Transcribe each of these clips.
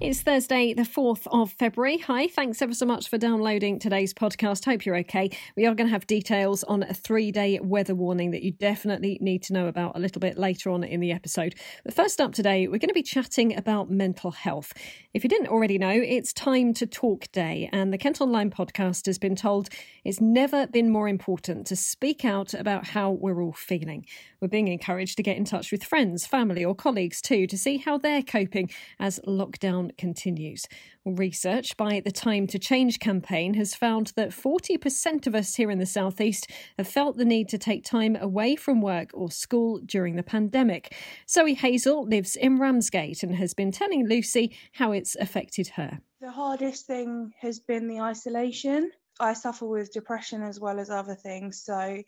It's Thursday, the 4th of February. Hi, thanks ever so much for downloading today's podcast. Hope you're okay. We are going to have details on a three day weather warning that you definitely need to know about a little bit later on in the episode. But first up today, we're going to be chatting about mental health. If you didn't already know, it's Time to Talk Day, and the Kent Online podcast has been told it's never been more important to speak out about how we're all feeling. We're being encouraged to get in touch with friends, family, or colleagues too to see how they're coping as lockdown continues. Research by the Time to Change campaign has found that 40% of us here in the Southeast have felt the need to take time away from work or school during the pandemic. Zoe Hazel lives in Ramsgate and has been telling Lucy how it's affected her. The hardest thing has been the isolation. I suffer with depression as well as other things. So,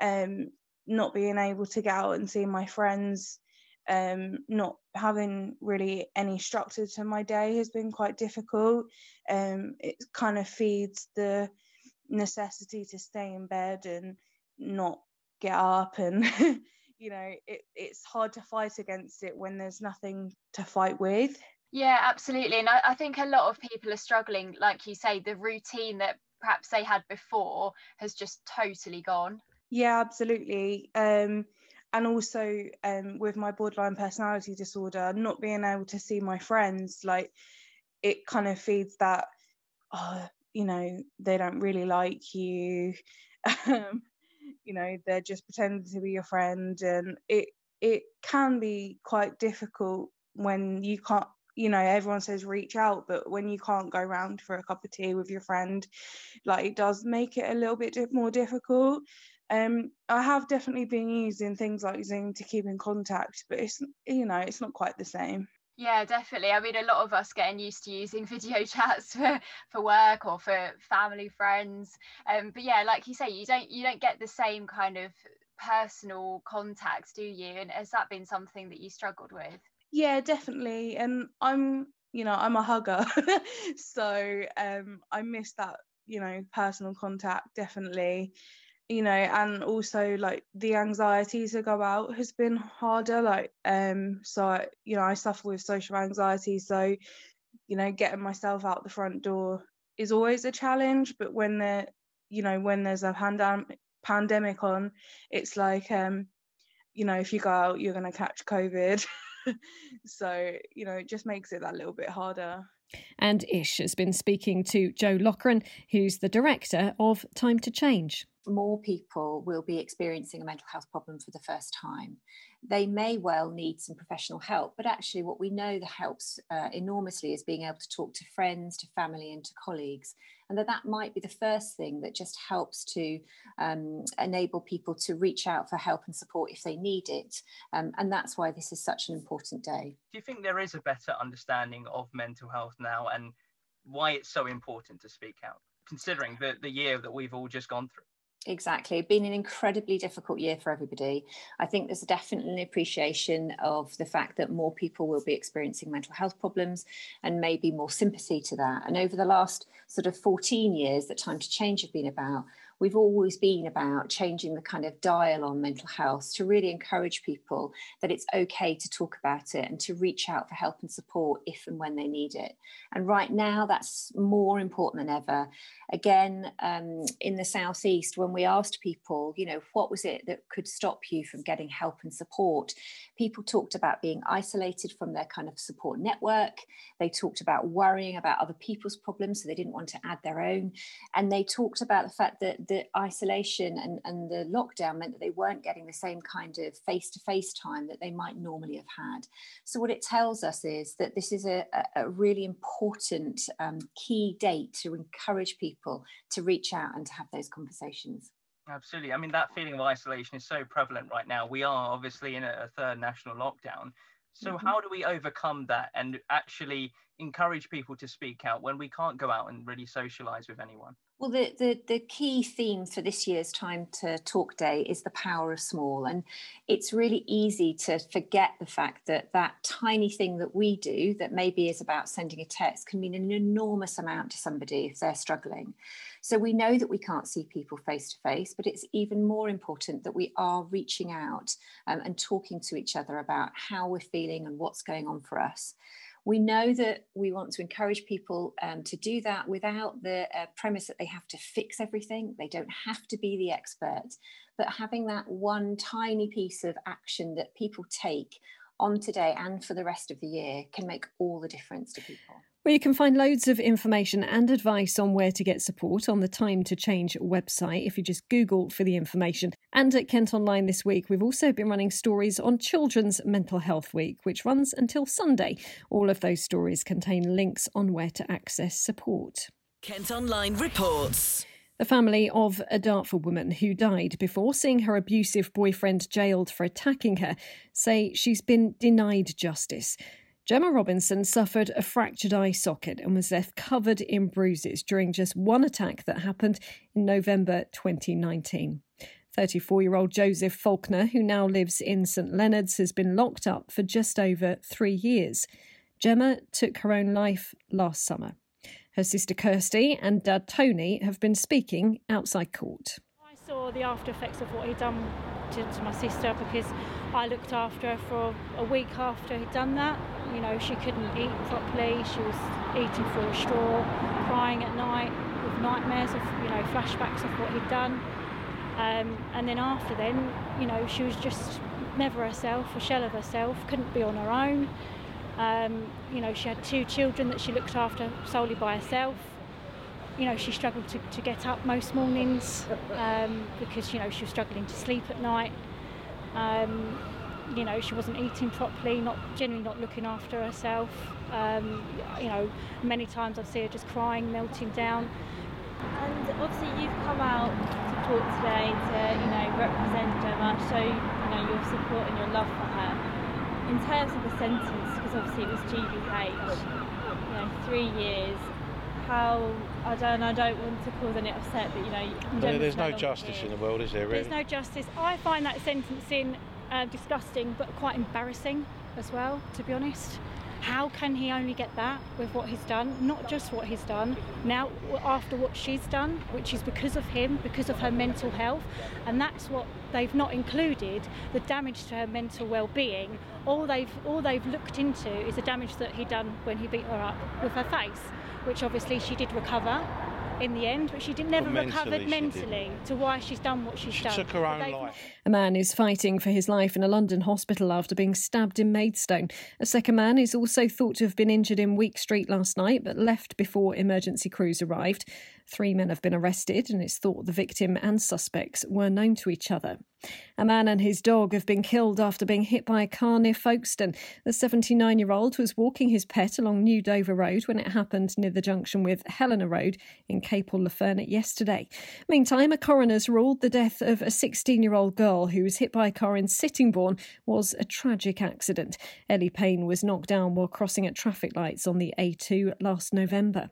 um, not being able to get out and see my friends, um, not having really any structure to my day has been quite difficult. Um, it kind of feeds the necessity to stay in bed and not get up and you know it, it's hard to fight against it when there's nothing to fight with yeah absolutely and I, I think a lot of people are struggling like you say the routine that perhaps they had before has just totally gone yeah, absolutely. Um, and also um, with my borderline personality disorder, not being able to see my friends, like it kind of feeds that, oh, you know, they don't really like you. um, you know, they're just pretending to be your friend, and it it can be quite difficult when you can't you know everyone says reach out but when you can't go around for a cup of tea with your friend like it does make it a little bit more difficult um, I have definitely been using things like Zoom to keep in contact, but it's you know it's not quite the same. Yeah, definitely. I mean, a lot of us getting used to using video chats for, for work or for family, friends. Um, but yeah, like you say, you don't you don't get the same kind of personal contact, do you? And has that been something that you struggled with? Yeah, definitely. And I'm, you know, I'm a hugger, so um, I miss that, you know, personal contact definitely you know and also like the anxiety to go out has been harder like um so you know I suffer with social anxiety so you know getting myself out the front door is always a challenge but when there you know when there's a pandemic pandemic on it's like um you know if you go out you're going to catch covid. So you know it just makes it that little bit harder. And Ish has been speaking to Jo Loughran, who's the director of Time to Change more people will be experiencing a mental health problem for the first time. They may well need some professional help, but actually, what we know that helps uh, enormously is being able to talk to friends, to family, and to colleagues. And that that might be the first thing that just helps to um, enable people to reach out for help and support if they need it. Um, and that's why this is such an important day. Do you think there is a better understanding of mental health now and why it's so important to speak out, considering the, the year that we've all just gone through? Exactly. Been an incredibly difficult year for everybody. I think there's definitely an appreciation of the fact that more people will be experiencing mental health problems and maybe more sympathy to that. And over the last sort of 14 years that Time to Change have been about, we've always been about changing the kind of dial on mental health to really encourage people that it's okay to talk about it and to reach out for help and support if and when they need it. And right now, that's more important than ever. Again, um, in the Southeast, when we asked people, you know, what was it that could stop you from getting help and support, people talked about being isolated from their kind of support network. They talked about worrying about other people's problems, so they didn't want to add their own. And they talked about the fact that the isolation and, and the lockdown meant that they weren't getting the same kind of face to face time that they might normally have had. So, what it tells us is that this is a, a really important um, key date to encourage people to reach out and to have those conversations. Absolutely. I mean, that feeling of isolation is so prevalent right now. We are obviously in a, third national lockdown. So, mm-hmm. how do we overcome that and actually encourage people to speak out when we can't go out and really socialize with anyone? Well, the, the, the key theme for this year's Time to Talk Day is the power of small. And it's really easy to forget the fact that that tiny thing that we do, that maybe is about sending a text, can mean an enormous amount to somebody if they're struggling. So we know that we can't see people face to face, but it's even more important that we are reaching out um, and talking to each other about how we're feeling and what's going on for us. We know that we want to encourage people um, to do that without the uh, premise that they have to fix everything. They don't have to be the expert, but having that one tiny piece of action that people take on today and for the rest of the year can make all the difference to people. Well, you can find loads of information and advice on where to get support on the Time to Change website if you just Google for the information. And at Kent Online this week, we've also been running stories on Children's Mental Health Week, which runs until Sunday. All of those stories contain links on where to access support. Kent Online reports. The family of a Dartford woman who died before seeing her abusive boyfriend jailed for attacking her say she's been denied justice. Gemma Robinson suffered a fractured eye socket and was left covered in bruises during just one attack that happened in November 2019. 34 year old Joseph Faulkner, who now lives in St Leonard's, has been locked up for just over three years. Gemma took her own life last summer. Her sister Kirsty and dad Tony have been speaking outside court. I saw the after effects of what he'd done to, to my sister because I looked after her for a week after he'd done that. You know, she couldn't eat properly. She was eating through a straw, crying at night with nightmares of, you know, flashbacks of what he'd done. Um, and then after then, you know, she was just never herself, a shell of herself, couldn't be on her own. Um, you know, she had two children that she looked after solely by herself. You know, she struggled to, to get up most mornings um, because, you know, she was struggling to sleep at night. Um, you know, she wasn't eating properly, not generally not looking after herself. Um, you know, many times I'd see her just crying, melting down. And obviously, you've come out to talk today to, you know, represent Gemma, show, you know, your support and your love for her. In terms of the sentence, because obviously it was GBH, you know, three years. How I don't, I don't want to cause any upset, but you know, there's no justice in the world, is there? Really? There's no justice. I find that sentencing uh, disgusting, but quite embarrassing as well, to be honest. How can he only get that with what he's done? Not just what he's done, now after what she's done, which is because of him, because of her mental health, and that's what they've not included the damage to her mental well-being. All they've all they've looked into is the damage that he done when he beat her up with her face, which obviously she did recover in the end, but she did never Well, recovered mentally she mentally to why she's done what she's She done. took her own they've life. A man is fighting for his life in a London hospital after being stabbed in Maidstone. A second man is also thought to have been injured in Week Street last night but left before emergency crews arrived. Three men have been arrested, and it's thought the victim and suspects were known to each other. A man and his dog have been killed after being hit by a car near Folkestone. The 79 year old was walking his pet along New Dover Road when it happened near the junction with Helena Road in Capel Le Ferne yesterday. Meantime, a coroner's ruled the death of a 16 year old girl who was hit by a car in Sittingbourne was a tragic accident. Ellie Payne was knocked down while crossing at traffic lights on the A2 last November.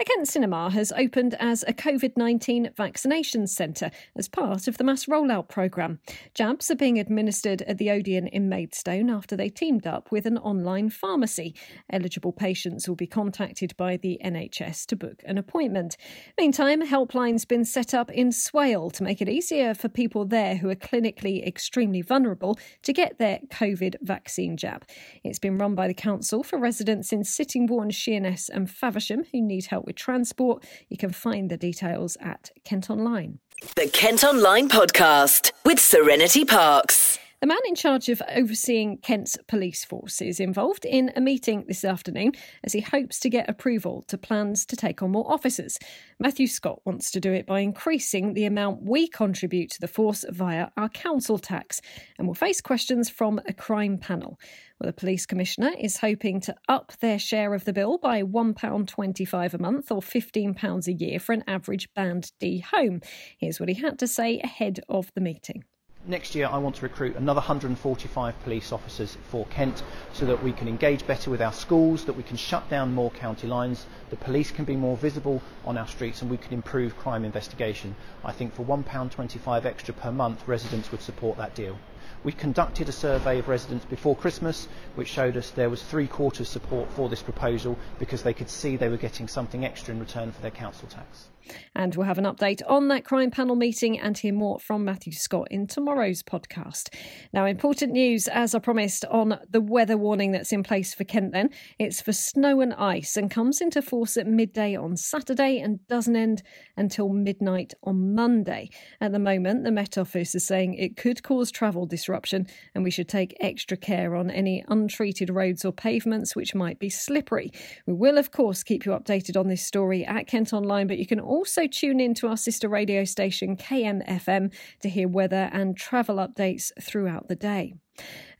A Kent cinema has opened as a COVID 19 vaccination centre as part of the mass rollout programme. Jabs are being administered at the Odeon in Maidstone after they teamed up with an online pharmacy. Eligible patients will be contacted by the NHS to book an appointment. Meantime, a helpline's been set up in Swale to make it easier for people there who are clinically extremely vulnerable to get their COVID vaccine jab. It's been run by the council for residents in Sittingbourne, Sheerness, and Faversham who need help with transport. You can find the details at Kent Online. The Kent Online Podcast with Serenity Parks. The man in charge of overseeing Kent's police force is involved in a meeting this afternoon as he hopes to get approval to plans to take on more officers. Matthew Scott wants to do it by increasing the amount we contribute to the force via our council tax and will face questions from a crime panel. Well, the police commissioner is hoping to up their share of the bill by £1.25 a month or £15 a year for an average Band D home. Here's what he had to say ahead of the meeting. Next year, I want to recruit another 145 police officers for Kent so that we can engage better with our schools, that we can shut down more county lines, the police can be more visible on our streets, and we can improve crime investigation. I think for £1.25 extra per month, residents would support that deal. We conducted a survey of residents before Christmas, which showed us there was three quarters support for this proposal because they could see they were getting something extra in return for their council tax. And we'll have an update on that crime panel meeting and hear more from Matthew Scott in tomorrow's podcast. Now, important news, as I promised, on the weather warning that's in place for Kent then. It's for snow and ice and comes into force at midday on Saturday and doesn't end until midnight on Monday. At the moment, the Met Office is saying it could cause travel disruption and we should take extra care on any untreated roads or pavements which might be slippery. We will, of course, keep you updated on this story at Kent Online, but you can also tune in to our sister radio station KMFM to hear weather and travel updates throughout the day.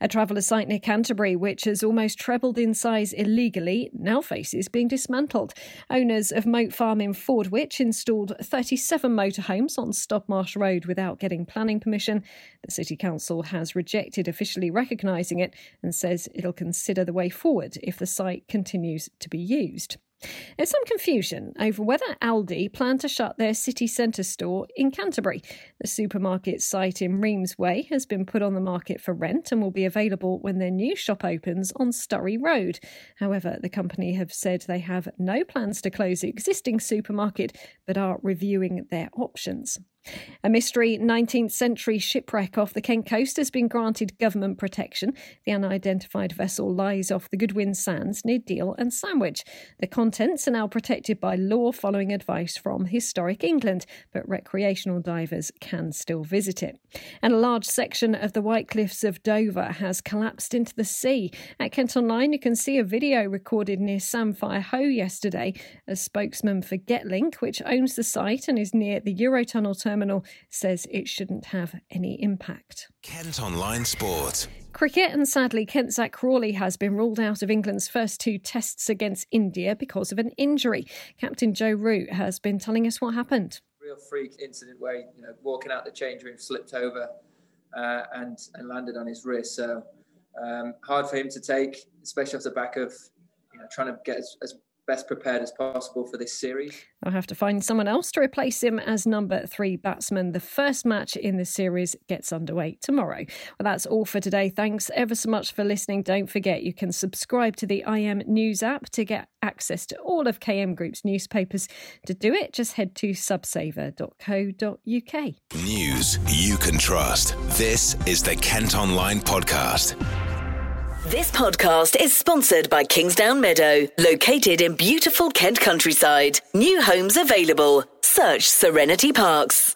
A traveller site near Canterbury, which has almost trebled in size illegally, now faces being dismantled. Owners of Moat Farm in Fordwich installed 37 motorhomes on Stodmarsh Road without getting planning permission. The City Council has rejected officially recognising it and says it'll consider the way forward if the site continues to be used. There's some confusion over whether Aldi plan to shut their city centre store in Canterbury. The supermarket site in Rheims Way has been put on the market for rent and will be available when their new shop opens on Sturry Road. However, the company have said they have no plans to close the existing supermarket but are reviewing their options. A mystery 19th century shipwreck off the Kent coast has been granted government protection. The unidentified vessel lies off the Goodwin Sands near Deal and Sandwich. The contents are now protected by law following advice from Historic England, but recreational divers can still visit it. And a large section of the White Cliffs of Dover has collapsed into the sea. At Kent Online, you can see a video recorded near Samphire Hoe yesterday. A spokesman for Getlink, which owns the site and is near the Eurotunnel terminal, terminal says it shouldn't have any impact. Kent Online Sport. Cricket, and sadly, Kent Zak Crawley has been ruled out of England's first two tests against India because of an injury. Captain Joe Root has been telling us what happened. Real freak incident where you know, walking out the change room, slipped over uh, and, and landed on his wrist. So um, hard for him to take, especially off the back of you know, trying to get as, as best prepared as possible for this series. I'll have to find someone else to replace him as number three batsman. The first match in the series gets underway tomorrow. Well, that's all for today. Thanks ever so much for listening. Don't forget you can subscribe to the KM News app to get access to all of KM Group's newspapers. To do it, just head to subsaver.co.uk. News you can trust. This is the Kent Online Podcast. This podcast is sponsored by Kingsdown Meadow, located in beautiful Kent countryside. New homes available. Search Serenity Parks.